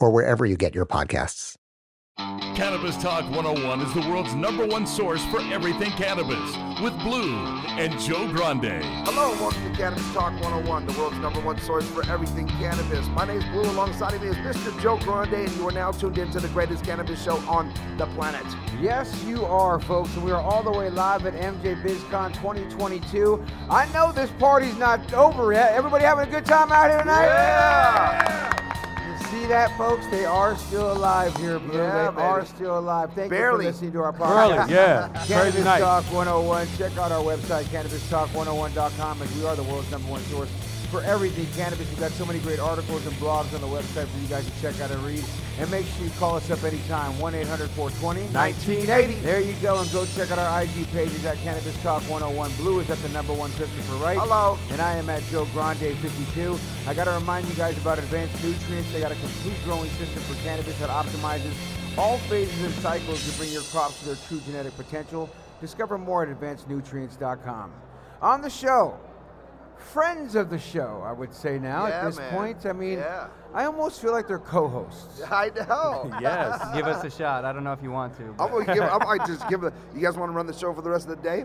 or wherever you get your podcasts. Cannabis Talk 101 is the world's number one source for everything cannabis with Blue and Joe Grande. Hello, and welcome to Cannabis Talk 101, the world's number one source for everything cannabis. My name is Blue, alongside of me is Mr. Joe Grande, and you are now tuned into the greatest cannabis show on the planet. Yes, you are, folks, and we are all the way live at MJ BizCon 2022. I know this party's not over yet. Everybody having a good time out here tonight? Yeah! You see that, folks? They are still alive here, Blue. Yeah, they are still alive. Thank you for listening to our podcast. Barely, yeah. Cannabis Crazy night. Talk 101. Check out our website, cannabistalk101.com, as we are the world's number one source for everything cannabis. We've got so many great articles and blogs on the website for you guys to check out and read. And make sure you call us up anytime, 1-800-420. 1980. There you go, and go check out our IG pages at Cannabis Talk 101. Blue is at the number one Christopher Wright. Hello. And I am at Joe Grande 52. I got to remind you guys about advanced nutrients. They got a complete growing system for cannabis that optimizes all phases and cycles to bring your crops to their true genetic potential. Discover more at advancednutrients.com. On the show, friends of the show, I would say now Yeah, at this man. point. I mean, Yeah. I almost feel like they're co-hosts. I know. Yes. Give us a shot. I don't know if you want to. I'm gonna give. I might just give. A, you guys want to run the show for the rest of the day?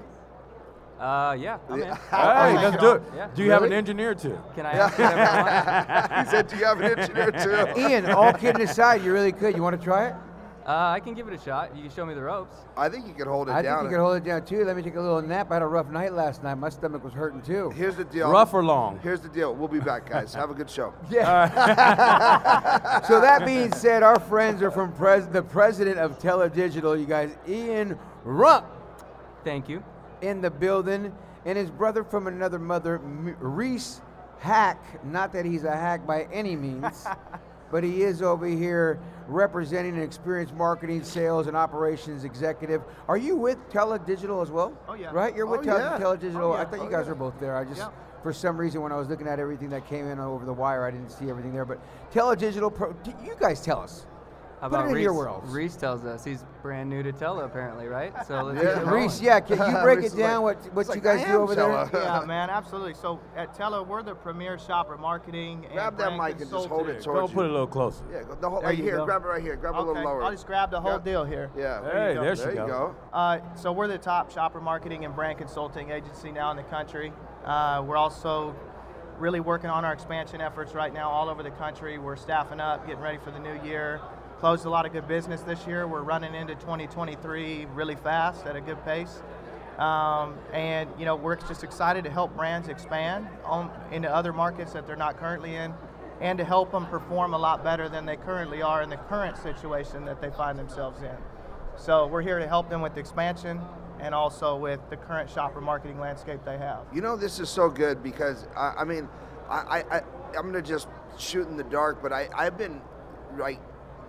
Uh, yeah, I'm in. Hey, let's do it. Yeah. Do you have an engineer too? Can I ask whatever I want? he said, "Do you have an engineer too?" Ian, all kidding aside, you really could. You want to try it? Uh, I can give it a shot. You can show me the ropes. I think you could hold it down. I down. think you could hold it down too. Let me take a little nap. I had a rough night last night. My stomach was hurting too. Here's the deal. Rough or long? Here's the deal. We'll be back, guys. Have a good show. Yeah. so that being said, our friends are from pres- the president of Teledigital, you guys, Ian Rump, Thank you. in the building, and his brother from another mother, M- Reese Hack. Not that he's a hack by any means, but he is over here representing an experienced marketing, sales, and operations executive. Are you with Teledigital as well? Oh, yeah. Right? You're with Oh, Tele- yeah. Teledigital. Oh, I yeah. thought you Oh, guys yeah. were both there. I just, Yeah. for some reason, when I was looking at everything that came in over the wire, I didn't see everything there. But Teledigital, Pro, you guys tell us. How Put about it in Reese? your world. Reese tells us he's brand new to Tele, apparently, right? So let's Yeah. get Reese, yeah, can you break it down like- what what you like, guys do am over there? Yeah, man, absolutely. So at Tella, we're the premier shopper marketing and Grab that brand mic and just hold consultant. it Go towards put it a little closer. Yeah, go- the whole, There right you here. go. Grab it right here. Grab it a little lower. I'll just grab the whole Yeah. deal here. Yeah. Hey, go. there There you go. Uh, so we're the top shopper marketing and brand consulting agency now in the country. Uh, we're also really working on our expansion efforts right now all over the country. We're staffing up, getting ready for the new year. Closed a lot of good business this year. We're running into 2023 really fast at a good pace. Um, and you know we're just excited to help brands expand on, into other markets that they're not currently in, and to help them perform a lot better than they currently are in the current situation that they find themselves in. So we're here to help them with expansion and also with the current shopper marketing landscape they have. You know, this is so good because I, I mean, I, I, I'm gonna just shoot in the dark, but I, I've been like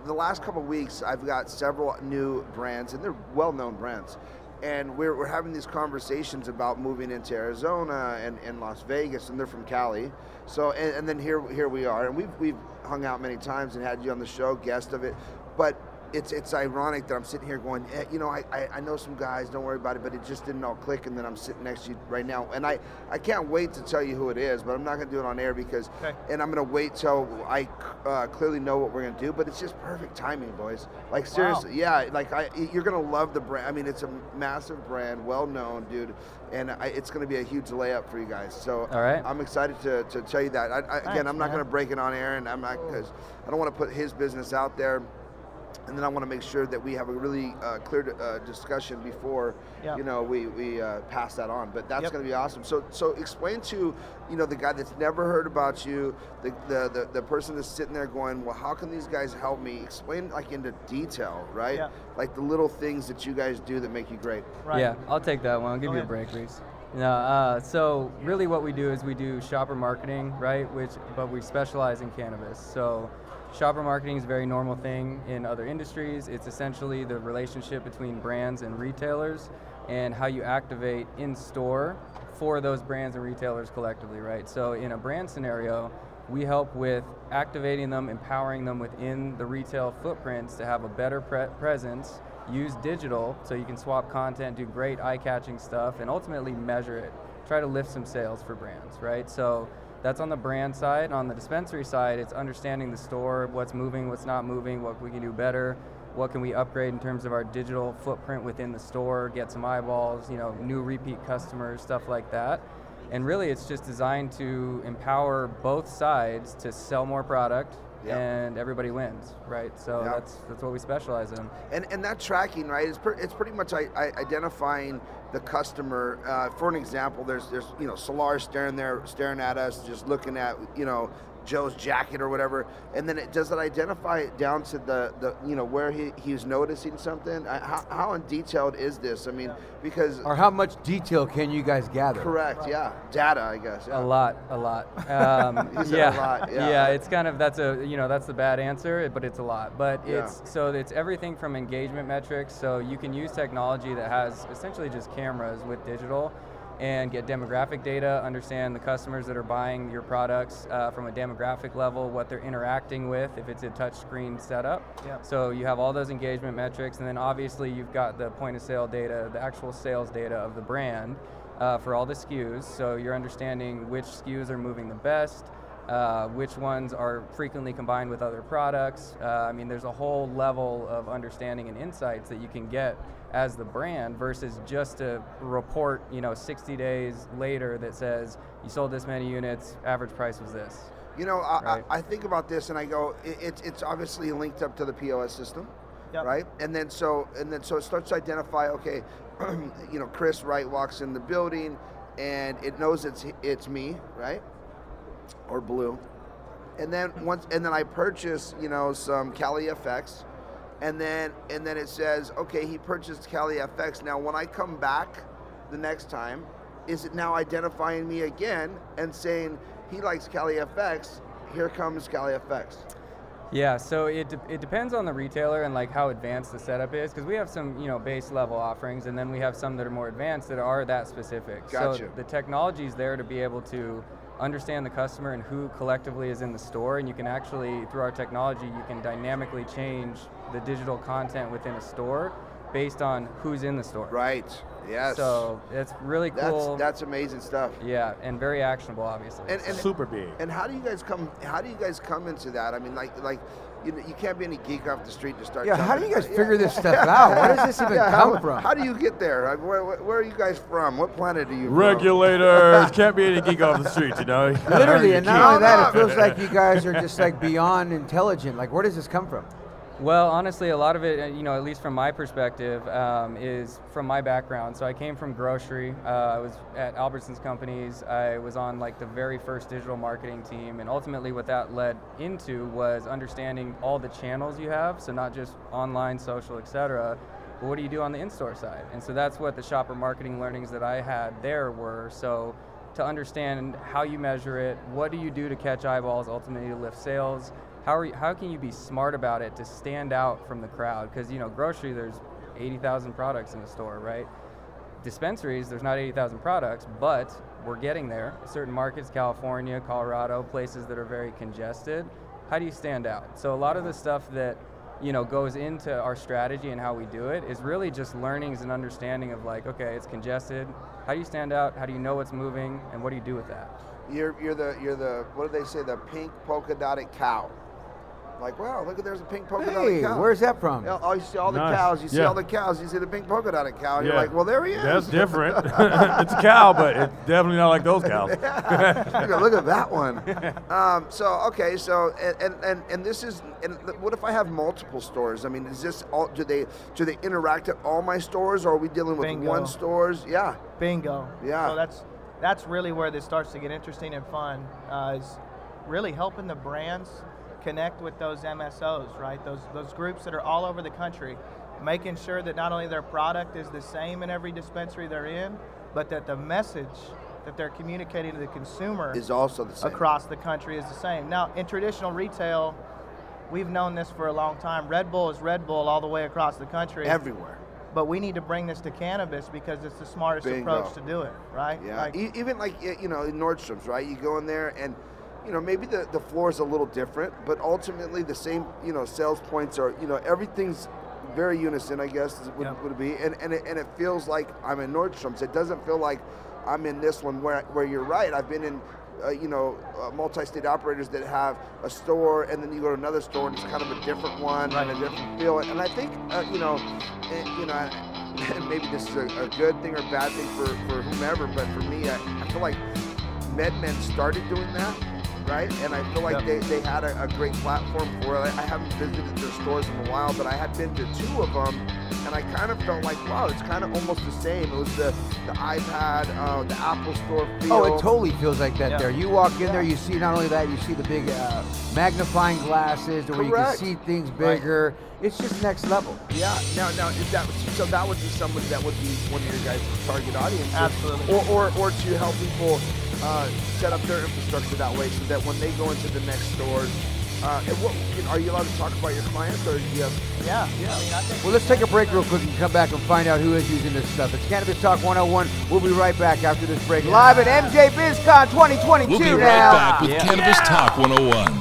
the last couple of weeks. I've got several new brands, and they're well-known brands, and we're, we're having these conversations about moving into Arizona and, and Las Vegas, and they're from Cali. So, and, and then here here we are, and we've we've hung out many times and had you on the show, guest of it, but it's it's ironic that I'm sitting here going, eh, you know, I, I, I know some guys, don't worry about it, but it just didn't all click, and then I'm sitting next to you right now, and I, I can't wait to tell you who it is, but I'm not going to do it on air because, Okay. and I'm going to wait till I uh, clearly know what we're going to do, but it's just perfect timing, boys. Like seriously, yeah, like I, you're going to love the brand. I mean, it's a massive brand, well known, dude, and I, it's going to be a huge layup for you guys. So All right. I'm excited to, to tell you that. I, I, again, I'm not going to break it on air, and I'm not because I don't want to put his business out there. And then I want to make sure that we have a really uh, clear uh, discussion before Yep. you know we we uh, pass that on. But that's Yep. going to be awesome. So so explain to you know the guy that's never heard about you, the, the the the person that's sitting there going, well, how can these guys help me? Explain like into detail, right? Yeah. Like the little things that you guys do that make you great. Right. Yeah, I'll take that one. I'll give Go you a break, Reese. No, uh, so really what we do is we do shopper marketing, right? Which, but we specialize in cannabis. So shopper marketing is a very normal thing in other industries. It's essentially the relationship between brands and retailers and how you activate in store for those brands and retailers collectively, right? So in a brand scenario, we help with activating them, empowering them within the retail footprints to have a better pre- presence, use digital so you can swap content, do great eye catching stuff, and ultimately measure it. Try to lift some sales for brands, right? So that's on the brand side. On the dispensary side, it's understanding the store, what's moving, what's not moving, what we can do better, what can we upgrade in terms of our digital footprint within the store, get some eyeballs, you know, new repeat customers, stuff like that. And really, it's just designed to empower both sides to sell more product, Yep. and everybody wins, right? So Yep. that's that's what we specialize in. And and that tracking, right? It's, pre- it's pretty much I, I identifying the customer. Uh, for an example, there's there's you know Solar staring there, staring at us, just looking at you know Joe's jacket or whatever, and then it does it identify it down to the, the you know where he, he's noticing something. I, how, how in detailed is this? I mean, because Or how much detail can you guys gather? correct, yeah, data, I guess. Yeah. A lot, a lot. Um, You said a yeah, lot, yeah. It's kind of that's a you know that's the bad answer, but it's a lot. But Yeah. it's so it's everything from engagement metrics. So you can use technology that has essentially just cameras with digital, and get demographic data, understand the customers that are buying your products uh, from a demographic level, what they're interacting with, if it's a touchscreen setup. Yep. So you have all those engagement metrics, and then obviously you've got the point of sale data, the actual sales data of the brand uh, for all the SKUs. So you're understanding which SKUs are moving the best, uh, which ones are frequently combined with other products. Uh, I mean, there's a whole level of understanding and insights that you can get as the brand versus just a report, you know, 60 days later that says you sold this many units, average price was this. You know, I, Right. I, I think about this and I go, it, it's it's obviously linked up to the POS system, Yep. right? And then so and then so it starts to identify, okay, you know, Chris Wright walks in the building, and it knows it's it's me, right? Or blue, and then once and then I purchase, you know, some Cali FX, and then and then it says, okay, he purchased Cali FX. Now when I come back the next time, is it now identifying me again and saying he likes Cali FX? Here comes Cali FX. Yeah, so it, de- it depends on the retailer and like how advanced the setup is because we have some you know base level offerings and then we have some that are more advanced that are that specific. Gotcha. So the technology is there to be able to understand the customer and who collectively is in the store and you can actually through our technology you can dynamically change the digital content within a store based on who's in the store. Right. Yes. So it's really cool. that's that's amazing stuff. yeah, and very actionable obviously. And, and Super big. And how do you guys come? How do you guys come into that? I mean, like like. You, know, you can't be any geek off the street to start. Yeah, how do you guys figure this stuff out? Where does this even Yeah, come how, from? How do you get there? Like, where, where, where are you guys from? What planet are you from? Regulators can't be any geek off the street, you know. Literally, and not only that, it feels like you guys are just like beyond intelligent. Like, where does this come from? Well, honestly, a lot of it, uh, you know, at least from my perspective, um, is from my background. So I came from grocery. Uh, I was at Albertsons Companies. I was on like the very first digital marketing team, and ultimately, what that led into was understanding all the channels you have. So not just online, social, etc. But what do you do on the in-store side? And so that's what the shopper marketing learnings that I had there were. So to understand how you measure it, what do you do to catch eyeballs, ultimately to lift sales. How, are you, how can you be smart about it to stand out from the crowd? Because you know, grocery, there's 80,000 products in the store, right? Dispensaries, there's not 80,000 products, but we're getting there. Certain markets, California, Colorado, places that are very congested. How do you stand out? So a lot of the stuff that you know goes into our strategy and how we do it is really just learnings and understanding of like, okay, it's congested. How do you stand out? How do you know what's moving, and what do you do with that? You're you're the you're the what do they say? The pink polka dotted cow. Like, wow, look at there's a pink polka dot Hey, cow. where's that from? Yeah, oh, you see all the Nice. cows. You see Yeah. all the cows. You see the pink polka dotted cow. And You're like, well, there he is. That's different. it's a cow, but it's definitely not like those cows. look, at, look at that one. Um, so okay, so and, and and and this is and what if I have multiple stores? I mean, is this all? Do they do they interact at all my stores, or are we dealing with Bingo. one stores? Yeah. Bingo. Yeah. So that's that's really where this starts to get interesting and fun. Uh, is really helping the brands connect with those MSOs, right? Those those groups that are all over the country, making sure that not only their product is the same in every dispensary they're in, but that the message that they're communicating to the consumer Is also the same. across the country is the same. Now, in traditional retail, we've known this for a long time. Red Bull is Red Bull all the way across the country. Everywhere. But we need to bring this to cannabis because it's the smartest Bingo. approach to do it, right? Yeah, Like, e- even like you know in Nordstrom's, right? You go in there and you know maybe the the floor is a little different, but ultimately the same you know sales points are you know everything's very unison, I guess would, Yep. would be, and and it, and it feels like I'm in Nordstrom's. It doesn't feel like I'm in this one where where you're right. I've been in. Uh, you know, uh, multi-state operators that have a store, and then you go to another store, and it's kind of a different one and a different feel. And I think, uh, you know, eh, you know, and maybe this is a, a good thing or bad thing for, for whomever, but for me, I, I feel like MedMen started doing that, right? And I feel like Yep. they, they had a, a great platform for it. I, I haven't visited their stores in a while, but I had been to two of them, and I kind of felt like, wow, it's kind of almost the same. It was the, the iPad, uh, the Apple Store feel. Oh, it totally feels like that Yeah. there. You walk in Yeah. there, you see not only that, you see the big uh, magnifying glasses where you can see things Right. bigger. It's just next level. Yeah. Now, now, is that so? That would be somebody that would be one of your guys' target audiences. Absolutely. Or, or, or to help people uh, set up their infrastructure that way, so that when they go into the next stores, uh, and what you know, are you allowed to talk about your clients, or do you have? yeah, yeah. I mean, I Well, let's take a break real quick and come back and find out who is using this stuff. It's Cannabis Talk 101. We'll be right back after this break. Live at MJ BizCon 2022 We'll be right now. back with Cannabis Talk 101.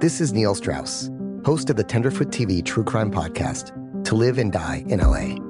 This is Neil Strauss, host of the Tenderfoot TV True Crime Podcast, To Live and Die in LA.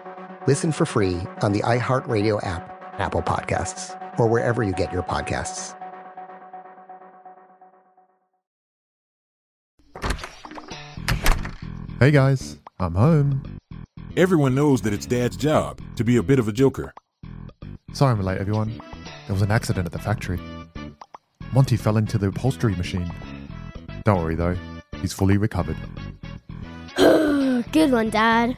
Listen for free on the iHeartRadio app, Apple Podcasts, or wherever you get your podcasts. Hey guys, I'm home. Everyone knows that it's Dad's job to be a bit of a joker. Sorry I'm late, everyone. There was an accident at the factory. Monty fell into the upholstery machine. Don't worry though, he's fully recovered. Good one, Dad.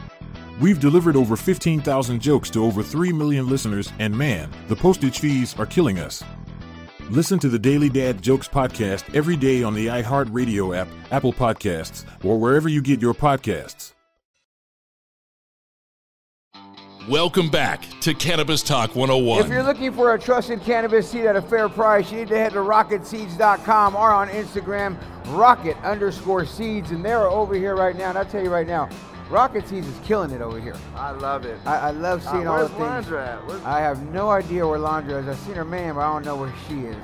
We've delivered over 15,000 jokes to over 3 million listeners, and man, the postage fees are killing us. Listen to the Daily Dad Jokes podcast every day on the iHeartRadio app, Apple Podcasts, or wherever you get your podcasts. Welcome back to Cannabis Talk 101. If you're looking for a trusted cannabis seed at a fair price, you need to head to rocketseeds.com or on Instagram, rocket underscore seeds. And they're over here right now. And I'll tell you right now, Rocket Seeds is killing it over here. I love it. I, I love seeing Uh, all the where's things. Landra at? Where's- I have no idea where Landra is. I've seen her man, but I don't know where she is.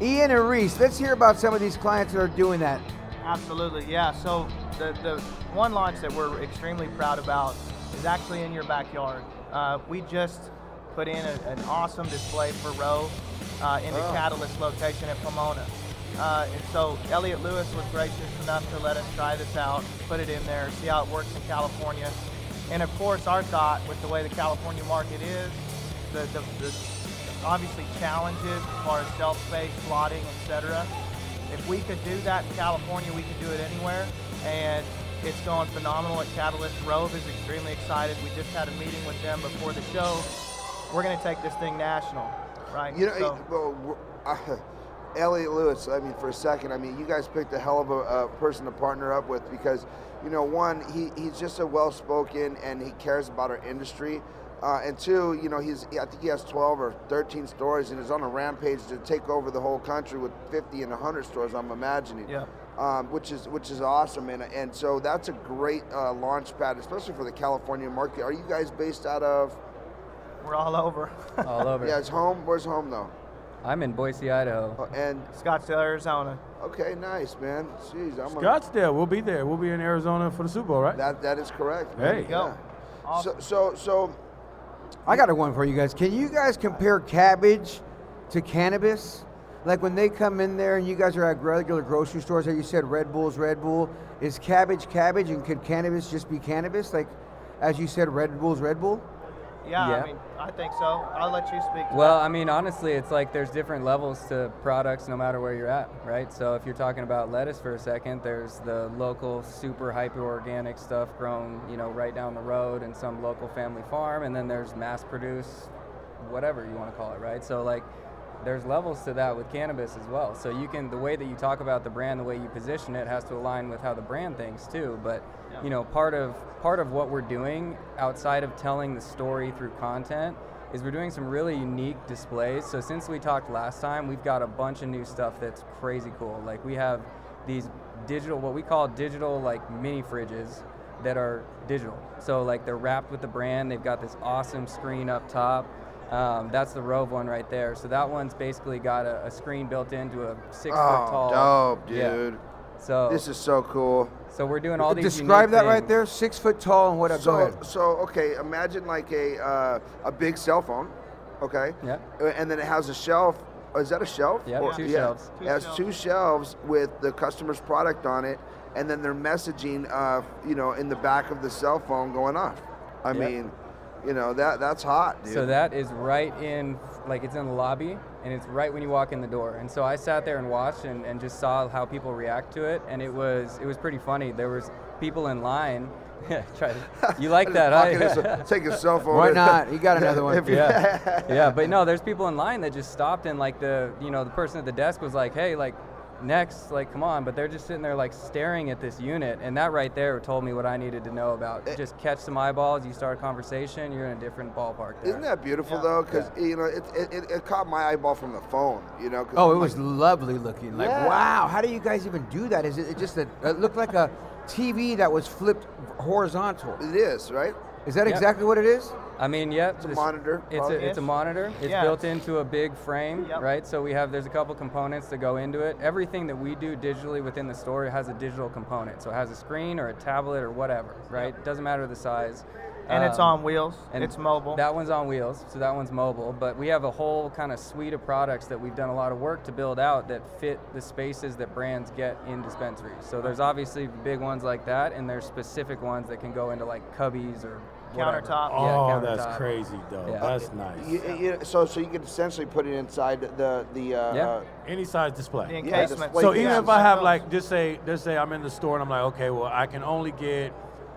Ian and Reese, let's hear about some of these clients that are doing that. Absolutely, yeah. So the, the one launch that we're extremely proud about is actually in your backyard. Uh, we just put in a, an awesome display for Rove uh, in the Oh. Catalyst location at Pomona. Uh, and so Elliot Lewis was gracious enough to let us try this out, put it in there, see how it works in California. And of course, our thought with the way the California market is, the, the, the obviously challenges as far as shelf space, slotting, etc. If we could do that in California, we could do it anywhere. And it's going phenomenal at Catalyst. Rove is extremely excited. We just had a meeting with them before the show. We're going to take this thing national, right? You know, So- well, uh, Elliot Lewis. I mean, for a second, I mean, you guys picked a hell of a, a person to partner up with because, you know, one, he, he's just a well-spoken and he cares about our industry. Uh, and two, you know, he's I think he has 12 or 13 stores and is on a rampage to take over the whole country with 50 and 100 stores. I'm imagining. Yeah. Um, which is which is awesome, and and so that's a great uh, launch pad, especially for the California market. Are you guys based out of? We're all over. All over. Yeah, it's home. Where's home though? I'm in Boise, Idaho. Oh, and Scottsdale, Arizona. Okay, nice, man. Jeez, I'm gonna- Scottsdale, we'll be there. We'll be in Arizona for the Super Bowl, right? That that is correct. There man. you go. Yeah. So so so I got a one for you guys. Can you guys compare cabbage to cannabis? Like when they come in there and you guys are at regular grocery stores, like you said, Red Bull's Red Bull. Is cabbage cabbage and could cannabis just be cannabis? Like, as you said, Red Bull's Red Bull? Yeah, Yeah. I mean, I think so. I'll let you speak. Well, I mean, honestly, it's like there's different levels to products no matter where you're at, right? So if you're talking about lettuce for a second, there's the local super hyper organic stuff grown, you know, right down the road in some local family farm, and then there's mass produced, whatever you want to call it, right? So like there's levels to that with cannabis as well. So you can the way that you talk about the brand, the way you position it has to align with how the brand thinks too. But you know, part of part of what we're doing outside of telling the story through content is we're doing some really unique displays. So since we talked last time, we've got a bunch of new stuff that's crazy cool. Like we have these digital what we call digital like mini fridges that are digital. So like they're wrapped with the brand. They've got this awesome screen up top. Um, that's the Rove one right there. So that one's basically got a, a screen built into a six Oh, foot tall. dope, Yeah. Dude. So this is so cool. So we're doing all these. Describe unique that right there. Six foot tall and what? up? So so okay, imagine like a uh, a big cell phone, okay? Yeah. Uh, And then it has a shelf. oh, Is that a shelf? Yeah, Or- two shelves. It has two shelves with the customer's product on it, and then their messaging, uh, you know, in the back of the cell phone going off. I Yep. mean, you know that that's hot, dude. So that is right in, like it's in the lobby, and it's right when you walk in the door. And so I sat there and watched and, and just saw how people react to it, and it was it was pretty funny. There was people in line. Try to, you like that, Pocket huh? his- take his cell phone. Why not? You got another one. Yeah, yeah, but no, there's people in line that just stopped and like the you know the person at the desk was like, hey, like next, like come on, but they're just sitting there like staring at this unit, and that right there told me what I needed to know about. Eh. Just catch some eyeballs, you start a conversation, you're in a different ballpark. There. Isn't that beautiful though? Because you know it, it, it, it caught my eyeball from the phone. You know. 'cause Oh, I'm it was like, lovely looking. Like, Yeah. wow, how do you guys even do that? Is it, it just a, it looked like a TV that was flipped horizontal? It is, right? Is that Yeah. exactly what it is? I mean, yep. It's a monitor, It's a, it's a monitor. It's Yeah. built into a big frame, Yep. right? So we have there's a couple components that go into it. Everything that we do digitally within the store has a digital component. So it has a screen or a tablet or whatever, right? Doesn't matter the size. And it's Um, on wheels. and it's mobile. That one's on wheels, so that one's mobile. But we have a whole kind of suite of products that we've done a lot of work to build out that fit the spaces that brands get in dispensaries. So there's obviously big ones like that, and there's specific ones that can go into like cubbies or whatever. Countertop. Yeah, oh, that's crazy, though. Yeah. That's nice. You, you, so so you could essentially put it inside the the uh, Yeah. uh, Any size display. The yeah, encasement. display So case. even if I have like, just say, just say I'm in the store and I'm like, okay, well, I can only get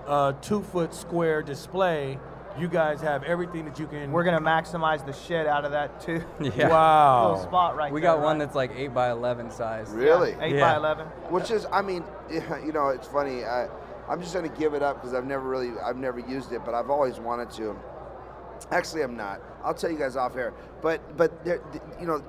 a two foot square display. You guys have everything that you can. We're gonna maximize the shit out of that too. Yeah. Wow. Little spot right We there, got one right? that's like eight by eleven size. really. Eight Yeah. by eleven. Which is, I mean, you know, it's funny. I, I'm just gonna give it up because I've never really, I've never used it, but I've always wanted to. Actually, I'm not. I'll tell you guys off air. But, but there, you know,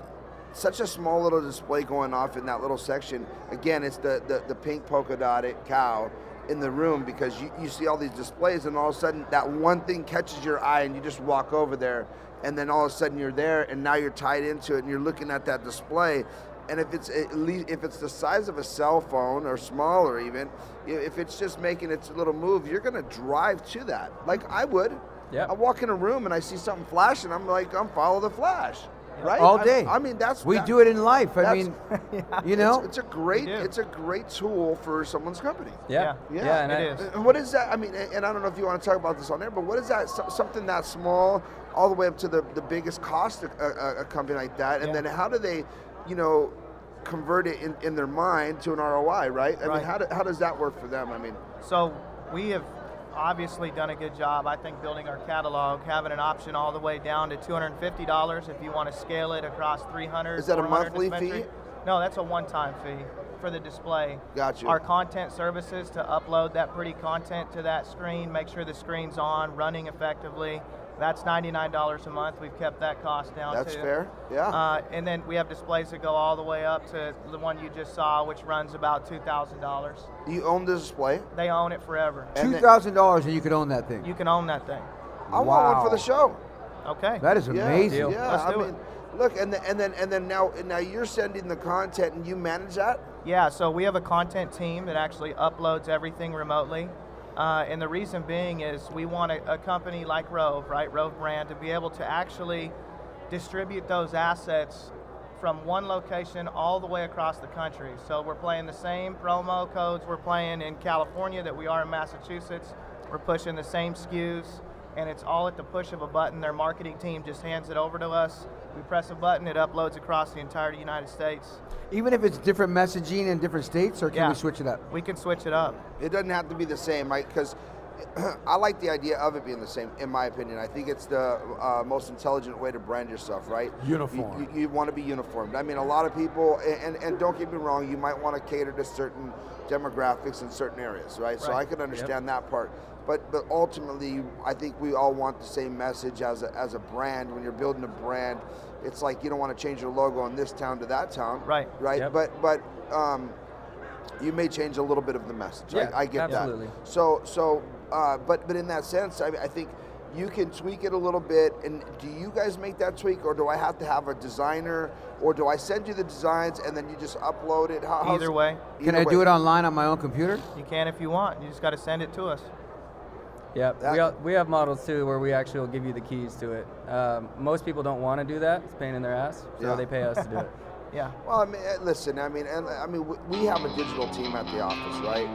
such a small little display going off in that little section. Again, it's the the, the pink polka dotted cow in the room because you, you see all these displays and all of a sudden that one thing catches your eye and you just walk over there and then all of a sudden you're there and now you're tied into it and you're looking at that display and if it's at least if it's the size of a cell phone or smaller even, if it's just making its little move, you're gonna drive to that. Like I would. Yeah. I walk in a room and I see something flashing. I'm like, I'm follow the flash. Right. All day. I, mean, that's we that- do it in life. I that's- mean, you know, it's, it's a great it's a great tool for someone's company. Yeah. yeah, Yeah, and and, I- and what is that? I mean, and and I don't know if you want to talk about this on there, but what is that? So- Something that small, all the way up to the, the biggest cost a, a, a company like that, and then how do they, you know, convert it in, in their mind to an ROI? Right? I Right. mean, how, do, how does that work for them? I mean, So we have obviously done a good job, I think, building our catalog, having an option all the way down to $250 if you want to scale it across 300. Is that a monthly fee? No, that's a one-time fee for the display. Got you. Our content services to upload that pretty content to that screen, make sure the screen's on, running effectively. That's $99 a month. We've kept that cost down That's too. fair, yeah. Uh, and then we have displays that go all the way up to the one you just saw, which runs about $2,000. you own the display. They own it forever. And two then- thousand dollars and you could own that thing. You can own that thing. I want one for the show. Okay. That is amazing. Yeah, Let's I do mean, look, and then, and then and then now now you're sending the content and you manage that. Yeah, so we have a content team that actually uploads everything remotely. Uh, and the reason being is we want a, a company like Rove, right, Rove brand, to be able to actually distribute those assets from one location all the way across the country. So we're playing the same promo codes we're playing in California that we are in Massachusetts. We're pushing the same SKUs, and it's all at the push of a button. Their marketing team just hands it over to us. We press a button, it uploads across the entire United States. Even if it's different messaging in different states, or can Yeah. we switch it up? We can switch it up. It doesn't have to be the same, right? Because I like the idea of it being the same. In my opinion, I think it's the uh, most intelligent way to brand yourself, right? Uniform. You, you, you want to be uniformed. I mean, a lot of people, and, and, and don't get me wrong, you might want to cater to certain demographics in certain areas, right? right. So I can understand that part. But but ultimately, I think we all want the same message as a, as a brand. When you're building a brand, it's like you don't want to change your logo in this town to that town, Right. Right. Yep. But but um, you may change a little bit of the message. Yeah, I, I get absolutely. that. So so, uh, but but in that sense, I, I think you can tweak it a little bit. And do you guys make that tweak, or do I have to have a designer, or do I send you the designs and then you just upload it? How, Either way. Can either I do it online on my own computer? You can if you want. You just got to send it to us. Yeah, That- we, al- we have models too where we actually will give you the keys to it. Um, most people don't want to do that; it's a pain in their ass, so Yeah. they pay us to do it. Yeah. Well, I mean, eh, listen. I mean, and I mean, we- we have a digital team at the office, right?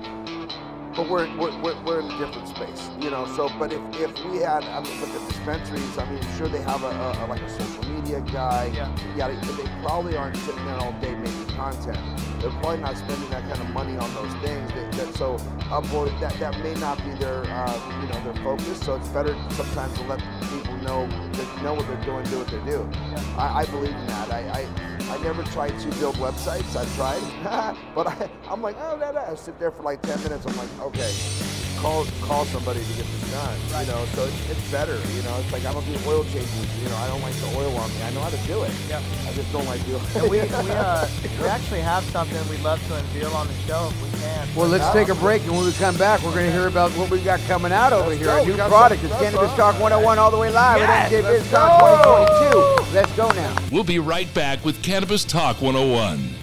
But we're, we're, we're, we're in a different space, you know. So, but if, if we had, I mean, with the dispensaries, I mean, sure they have a, a, a like a social media guy. Yeah. Yeah. they, they probably aren't sitting there all day making content. They're probably not spending that kind of money on those things. That, that so upload that that may not be their, uh, you know, their focus. So it's better sometimes to let people know that know what they're doing, do what they do. I, I believe in that. I, I I never tried to build websites. I've tried, but I, I'm like, oh, no, no. I sit there for like 10 minutes. I'm like, okay, call call somebody to get this done. You know, so it's, it's better. You know, it's like I don't do oil changes. You know, I don't like the oil on me. I know how to do it. Yeah. I just don't like doing it. And we, we, uh, we actually have something we'd love to unveil on the show if we can. Well, let's take a break, and when we come back, we're going to hear about what we've got coming out over Let's here. go. A We new product. some It's Cannabis huh? Talk 101 all the way live Yes, at MJ let's Biz Talk 2022. Let's go now. We'll be right back with Cannabis Talk 101.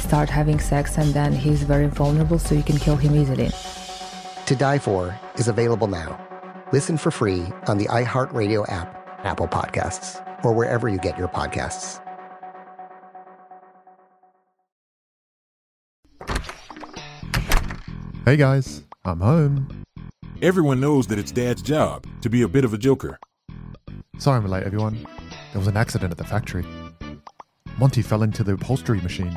start having sex, and then he's very vulnerable, so you can kill him easily. To Die For is available now. Listen for free on the iHeartRadio app, Apple Podcasts. or wherever you get your podcasts. Hey guys, I'm home. Everyone knows that it's Dad's job to be a bit of a joker. Sorry I'm late, everyone. There was an accident at the factory. Monty fell into the upholstery machine.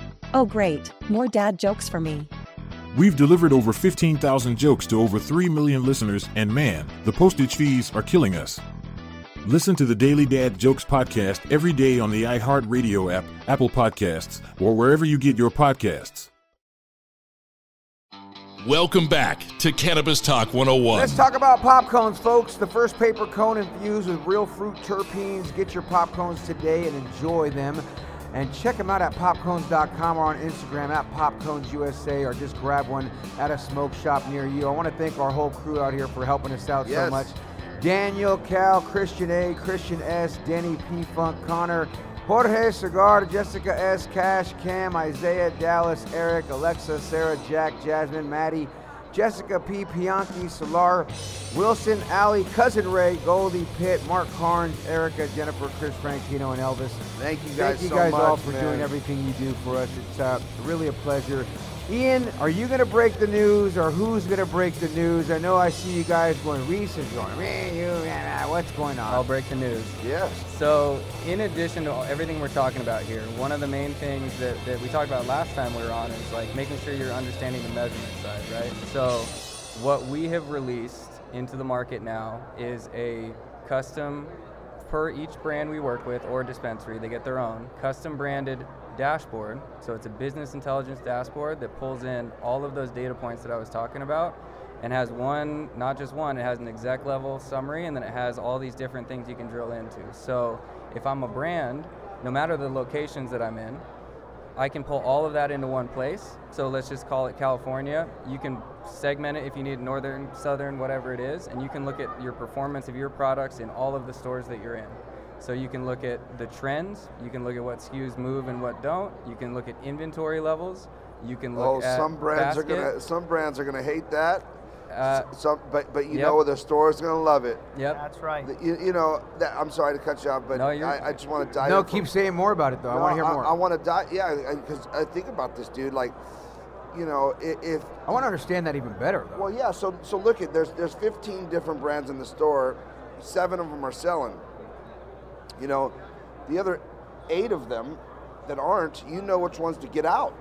Oh, great. More dad jokes for me. We've delivered over 15,000 jokes to over 3 million listeners, and man, the postage fees are killing us. Listen to the Daily Dad Jokes podcast every day on the iHeartRadio app, Apple Podcasts, or wherever you get your podcasts. Welcome back to Cannabis Talk 101. Let's talk about pop cones, folks. The first paper cone infused with real fruit terpenes. Get your pop cones today and enjoy them. And check them out at popcones.com or on Instagram at popconesusa or just grab one at a smoke shop near you. I want to thank our whole crew out here for helping us out Yes. so much. Daniel, Cal, Christian A, Christian S, Denny P Funk, Connor, Jorge Cigar, Jessica S, Cash, Cam, Isaiah, Dallas, Eric, Alexa, Sarah, Jack, Jasmine, Maddie, Jessica P, Pianki, Solar, Wilson, Ali, Cousin Ray, Goldie, Pitt, Mark Carnes, Erica, Jennifer, Chris Frankino, and Elvis. Thank you guys Thank you so guys all for man. doing everything you do for us. It's uh, really a pleasure. Ian, are you going to break the news or who's going to break the news? I know I see you guys going, Reese is going, man, you, man, what's going on? I'll break the news. Yes. So, in addition to everything we're talking about here, one of the main things that, that we talked about last time we were on is like making sure you're understanding the measurement side, right? So, what we have released into the market now is a custom, per each brand we work with or dispensary, they get their own custom branded dashboard. So, it's a business intelligence dashboard that pulls in all of those data points that I was talking about and has one, not just one, it has an exec level summary and then it has all these different things you can drill into. So if I'm a brand, no matter the locations that I'm in, I can pull all of that into one place. So let's just call it California. You can segment it if you need northern, southern, whatever it is, and you can look at your performance of your products in all of the stores that you're in. So you can look at the trends, you can look at what SKUs move and what don't, you can look at inventory levels, you can Oh, look at some brands basket. are gonna some brands are gonna hate that. Uh, some, but but you yep. know the store's gonna love it. Yep. That's right. You, you know that I'm sorry to cut you off, but No, I, I just want to dive. no, in for- keep saying more about it, though. I want to hear more. I, want to die. Yeah, because I think about this, dude. Like, you know, if I want to understand that even better, though. well, yeah. So so look at there's there's 15 different brands in the store. Seven of them are selling. You know, the other eight of them that aren't, you know which ones to get out.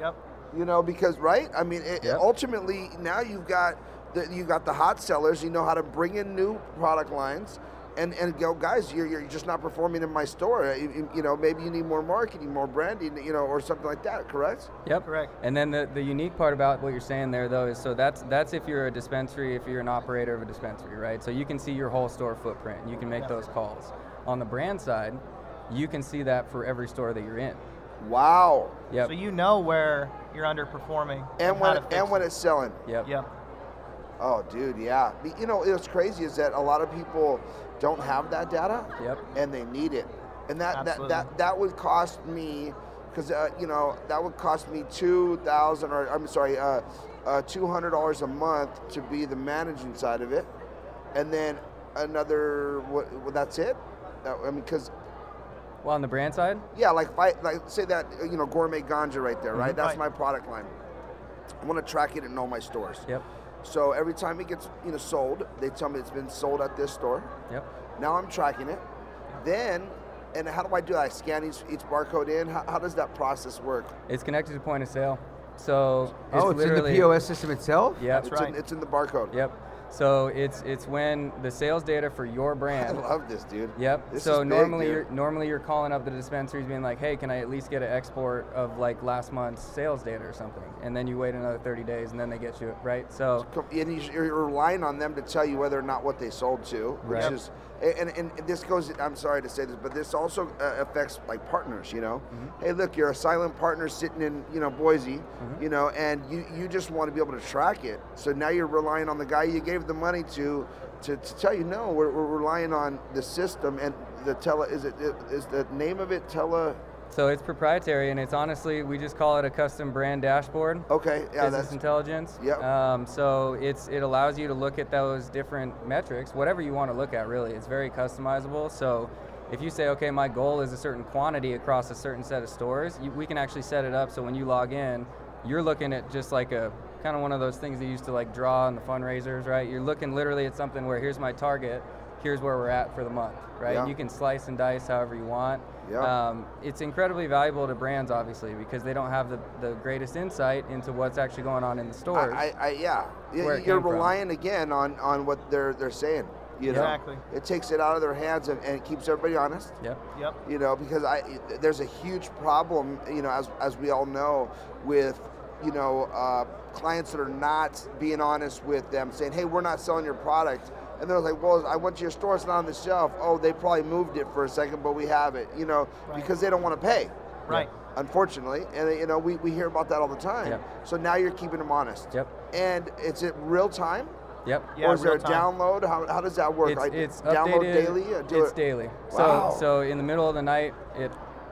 Yep. You know, because right? I mean, it, Yep. ultimately now you've got the, you got the hot sellers. You know how to bring in new product lines, and and go, guys, you're, you're just not performing in my store. Uh, You, you- you know, maybe you need more marketing, more branding, you know, or something like that. Correct? Yep. Correct. And then the, the unique part about what you're saying there, though, is so that's that's if you're a dispensary, if you're an operator of a dispensary, right? So you can see your whole store footprint. You can make those calls. On the brand side, you can see that for every store that you're in. Wow. Yep. So you know where you're underperforming And how when to it, and when it's selling. Yep. Yep. Oh, dude, yeah. You know, what's crazy is that a lot of people don't have that data. Yep. And they need it, and that that that, that would cost me, because uh, you know that would cost me two thousand or I'm sorry, uh, uh, two hundred dollars a month to be the managing side of it, and then another. What? Well, that's it. That- I mean, because Well, on the brand side, yeah, like if I like say that you know gourmet ganja right there, right? Mhm. That's Right. my product line. I want to track it in all my stores. Yep. So every time it gets you know sold, they tell me it's been sold at this store. Yep. Now I'm tracking it. Then, and how do I do that? I scan each, each barcode in. How, how does that process work? it's connected to point of sale. So oh, it's in the POS system itself? Yep. it's, in, it's in the barcode. Yep. So it's it's when the sales data for your brand. I love this, dude. Yep. This so big, normally dude. you're normally you're calling up the dispensaries being like, hey, can I at least get an export of like last month's sales data or something? And then you wait another 30 days and then they get you it, right? So and you- you're relying on them to tell you whether or not what they sold to, which Right. is and, and, and this goes. I'm sorry to say this, but this also uh, affects like partners. You know, hey, look, you're a silent partner sitting in you know Boise, you know, and you you just want to be able to track it. So now you're relying on the guy you gave the money to. To, to tell you no, we're, we're relying on the system and the tele. Is it is the name of it tele? So it's proprietary, and it's honestly we just call it a custom brand dashboard. Okay, yeah, business that's- intelligence. Yep. Um, so it's it allows you to look at those different metrics, whatever you want to look at. Really, it's very customizable. So if you say, okay, my goal is a certain quantity across a certain set of stores, you, we can actually set it up so when you log in, you're looking at just like a kind of one of those things they used to like draw in the fundraisers, right? You're looking literally at something where here's my target, here's where we're at for the month, right? Yeah. You can slice and dice however you want. Yeah. Um, it's incredibly valuable to brands, obviously, because they don't have the, the greatest insight into what's actually going on in the stores. I, I, I yeah, Y- where it you're came from. relying again on on what they're they're saying. You know, Exactly. it takes it out of their hands and, and it keeps everybody honest. Yep. Yep. You know, because I there's a huge problem. You know, as as we all know, with you know uh, clients that are not being honest with them, saying, "Hey, we're not selling your product." And they're like, well, I went to your store, it's not on the shelf. Oh, they probably moved it for a second, but we have it, you know, because they don't want to pay. Right. Unfortunately. And, you know, we, we hear about that all the time. Yep. So now you're keeping them honest. Yep. And is it real time? Yep. Yeah, or is there a download? How, how does that work? It's, I it's download updated, daily? do it's it- daily. Wow. So so in the middle of the night, it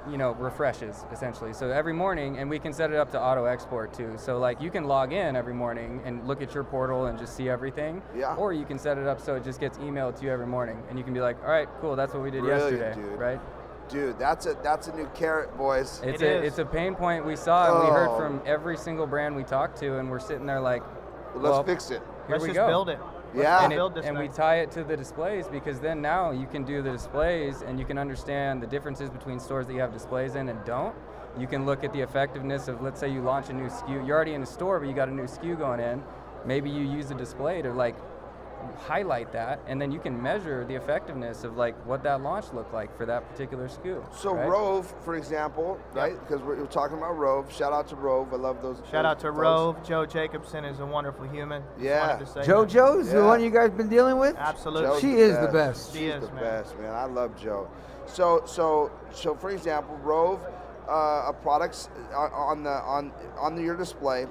you know refreshes essentially. So every morning, and we can set it up to auto export too. So like you can log in every morning and look at your portal and just see everything. Yeah. Or you can set it up so it just gets emailed to you every morning, and you can be like, all right, cool, that's what we did Brilliant, yesterday, dude. right? Dude, that's a that's a new carrot, boys. It's a it's a pain point we saw, and we heard Oh. from every single brand we talked to, and we're sitting there like, Let's well, fix it. Here Let's we just go. build it. Let's Yeah. and, it- and we tie it to the displays because then now you can do the displays and you can understand the differences between stores that you have displays in and don't. You can look at the effectiveness of, let's say you launch a new SKU. You're already in a store, but you got a new SKU going in. Maybe you use a display to like highlight that, and then you can measure the effectiveness of like what that launch looked like for that particular SKU. So right? Rove, for example, right? Because we're, we're talking about Rove. Shout out to Rove. I love those. Shout those out to folks. Rove. Joe Jacobson is a wonderful human. Just Yeah. wanted to say that. JoJo's the one you guys been dealing with? Absolutely. Joe's She is the best. She She's is, the man. best, man. I love Joe. So, so, so, for example, Rove, uh, a products uh, on the on on your display,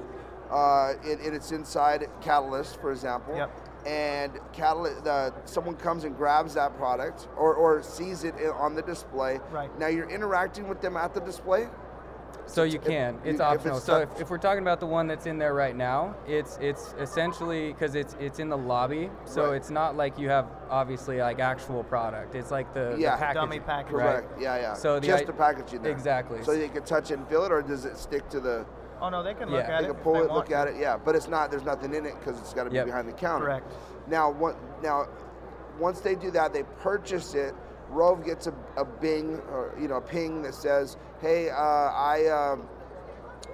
uh, and, and it's inside Catalyst, for example. Yep. And Catalyst, uh, someone comes and grabs that product or, or sees it on the display. Right. Now you're interacting with them at the display. So you can. if- It's if optional. it's so if, if we're talking about the one that's in there right now, it's it's essentially because it's it's in the lobby. So Right. it's not like you have obviously like actual product. It's like the, the Yeah. package, Dummy package. right? Yeah, yeah. So the just i- the packaging there. Exactly. So they can touch it and feel it, or does it stick to the? Oh no, they can look Yeah. at They it. They can pull it, look to. at it, yeah. But it's not. There's nothing in it because it's got to be Yep. behind the counter. Correct. Now, what? Now, once they do that, they purchase it. Rove gets a, a bing or you know a ping that says, "Hey, uh, I um,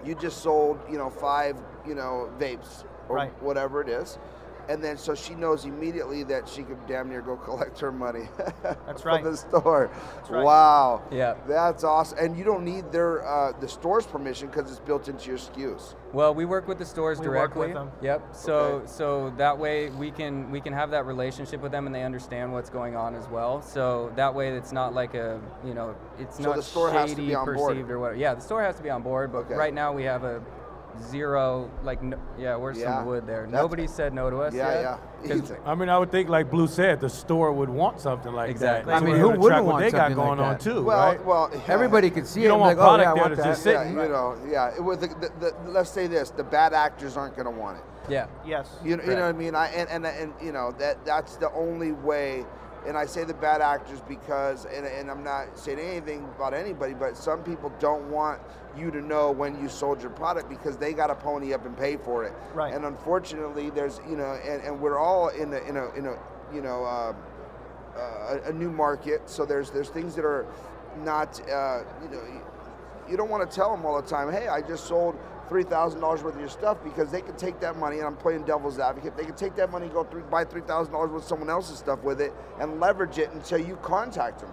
you just sold you know five you know vapes or Right. whatever it is." And then, so she knows immediately that she could damn near go collect her money That's from right. the store. right. Wow. Yeah. That's awesome. And you don't need their uh, the store's permission because it's built into your SKUs. Well, we work with the stores We work directly. with them. Yep. So Okay. so that way we can we can have that relationship with them and they understand what's going on as well. So that way it's not like a you know it's So not the store shady has to be on board. perceived or whatever. Yeah, the store has to be on board. But Okay. right now we have a zero like no, yeah where's Yeah. some wood there That's- Nobody said no to us Yeah, yet. yeah. 'Cause- Easy. I mean, I would think, like Blue said, the store would want something like Exactly. that. I mean, who wouldn't track what want they got something like going on too, Well, right? well, yeah. Everybody could see You it don't want like, oh, yeah, I product want there that's that. just Yeah, sitting. you know, yeah. It, with the, the, the, let's say this: the bad actors aren't going to want it. yeah. Yes. You, know- you know what I mean? I, and, and and you know that that's the only way. And I say the bad actors because, and, and I'm not saying anything about anybody, but some people don't want you to know when you sold your product because they got to pony up and pay for it. Right. And unfortunately, there's you know, and, and we're all in a in a in a you know uh, uh, a, new market. So there's there's things that are not uh, you know you don't want to tell them all the time. Hey, I just sold three thousand dollars worth of your stuff because they can take that money, and I'm playing devil's advocate. They can take that money, and go through, buy three thousand dollars worth of someone else's stuff with it, and leverage it until you contact them.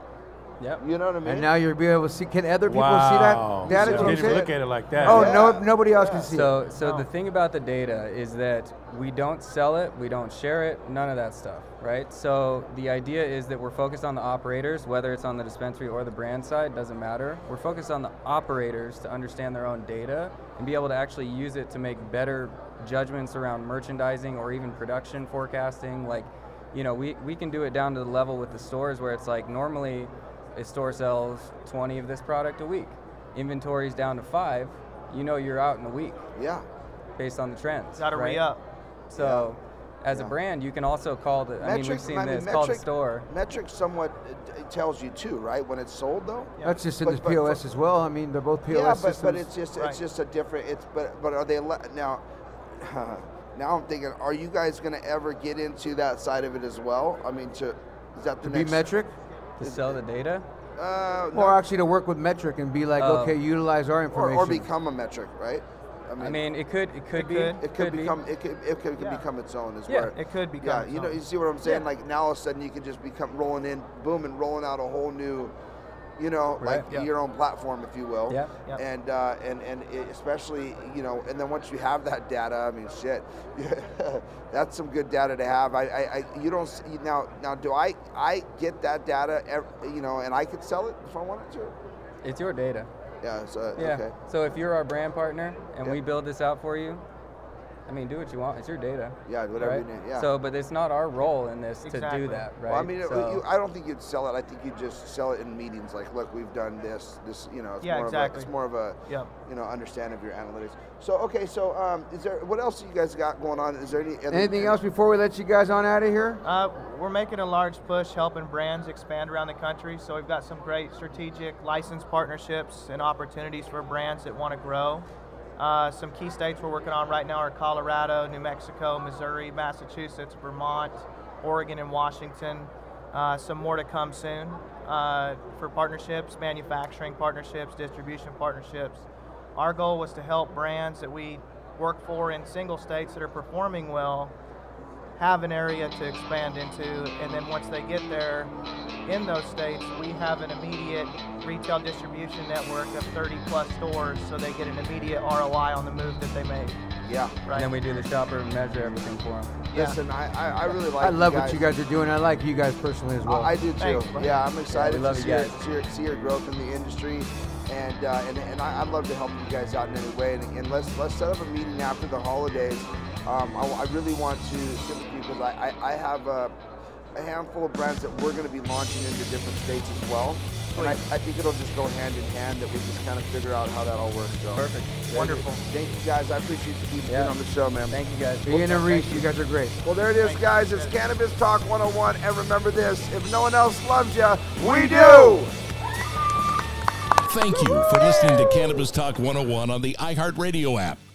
Yep. You know what I mean? And now you'll be able to see. Can other people Wow. see that data? You didn't look at it like that. Oh Yeah. no, nobody else can see So, it. so the oh. thing about the data is that we don't sell it, we don't share it, none of that stuff, right? So the idea is that we're focused on the operators, whether it's on the dispensary or the brand side, doesn't matter. We're focused on the operators to understand their own data and be able to actually use it to make better judgments around merchandising or even production forecasting. Like, you know, we, we can do it down to the level with the stores where it's like normally a store sells 20 of this product a week. Inventory's down to five, you know you're out in a week. Yeah. Based on the trends. Gotta right? re-up. So, as a brand, you can also call the. Metrc, I mean, we've seen this. call the store. Metrc somewhat uh, it tells you too, right? When it's sold though. That's just in But- the but- POS as well. I mean, they're both POS yeah, but, systems. but it's just it's just a different. It's but but are they le- now? now I'm thinking, are you guys going to ever get into that side of it as well? I mean, to is that the to be Metrc. To sell the data. Uh, Or actually to work with Metrc and be like, Oh. okay, utilize our or, information. or become a Metrc, right? I mean, it could. It could It be. could. It could become it could it could, Yeah. become its own as well. Yeah, well. it could Yeah, become its you know, you see what I'm saying? Yeah. Like now all of a sudden you could just become rolling in, boom, and rolling out a whole new, you know, Right. like Yeah. your own platform, if you will. Yeah. Yeah. And uh, and and especially you know, and then once you have that data, I mean, shit, that's some good data to have. I, I, I you don't now now do I I get that data, you know, and I could sell it if I wanted to. It's your data. Yeah. So Yeah. okay. So if you're our brand partner and Yeah. we build this out for you, I mean, do what you want. It's your data. Yeah, whatever you right? need, yeah. So, but it's not our role in this to do that, right? Well, I mean, it- So- you, I don't think you'd sell it. I think you'd just sell it in meetings. Like, look, we've done this. This, you know, it's Yeah, more exactly. of a, it's more of a, Yep. you know, understanding of your analytics. So, okay, so um, is there what else you guys got going on? Is there any other, Anything else before we let you guys on out of here? Uh, we're making a large push helping brands expand around the country. So we've got some great strategic license partnerships and opportunities for brands that want to grow. Uh, some key states we're working on right now are Colorado, New Mexico, Missouri, Massachusetts, Vermont, Oregon, and Washington. Uh, some more to come soon uh, for partnerships, manufacturing partnerships, distribution partnerships. Our goal was to help brands that we work for in single states that are performing well have an area to expand into, and then once they get there in those states, we have an immediate retail distribution network of 30 plus stores, so they get an immediate ROI on the move that they made. Yeah. Right. And then we do the shopper and measure everything for them. Yeah. Listen, I, I, I really like. I love what you guys are doing. I like you guys personally as well. I, I do too. Thanks, yeah, I'm excited love to you see your, see, your, see your growth in the industry, and uh, and, and I, I'd love to help you guys out in any way. And, and let's let's set up a meeting after the holidays. Um, I, I really want to sit with you because I, I, I have a, a handful of brands that we're going to be launching into different states as well. And I, I think it'll just go hand in hand that we just kind of figure out how that all works. So. Perfect. Wonderful. Thank you guys. I appreciate you being Yeah. on the show, man. Thank you guys. Ian and Reese, you guys are great. Well, there it is, guys. It's Cannabis Talk 101. And remember this if no one else loves you, we do. Thank you for listening to Cannabis Talk 101 on the iHeartRadio app,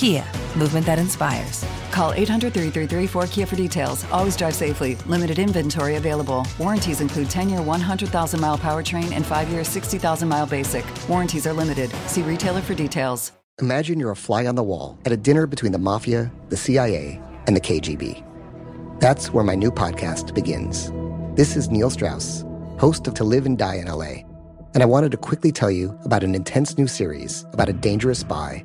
Kia, movement that inspires. Call 800 333 4KIA for details. Always drive safely. Limited inventory available. Warranties include 10 year 100,000 mile powertrain and 5 year 60,000 mile basic. Warranties are limited. See retailer for details. Imagine you're a fly on the wall at a dinner between the mafia, the CIA, and the KGB. That's where my new podcast begins. This is Neil Strauss, host of To Live and Die in LA. And I wanted to quickly tell you about an intense new series about a dangerous spy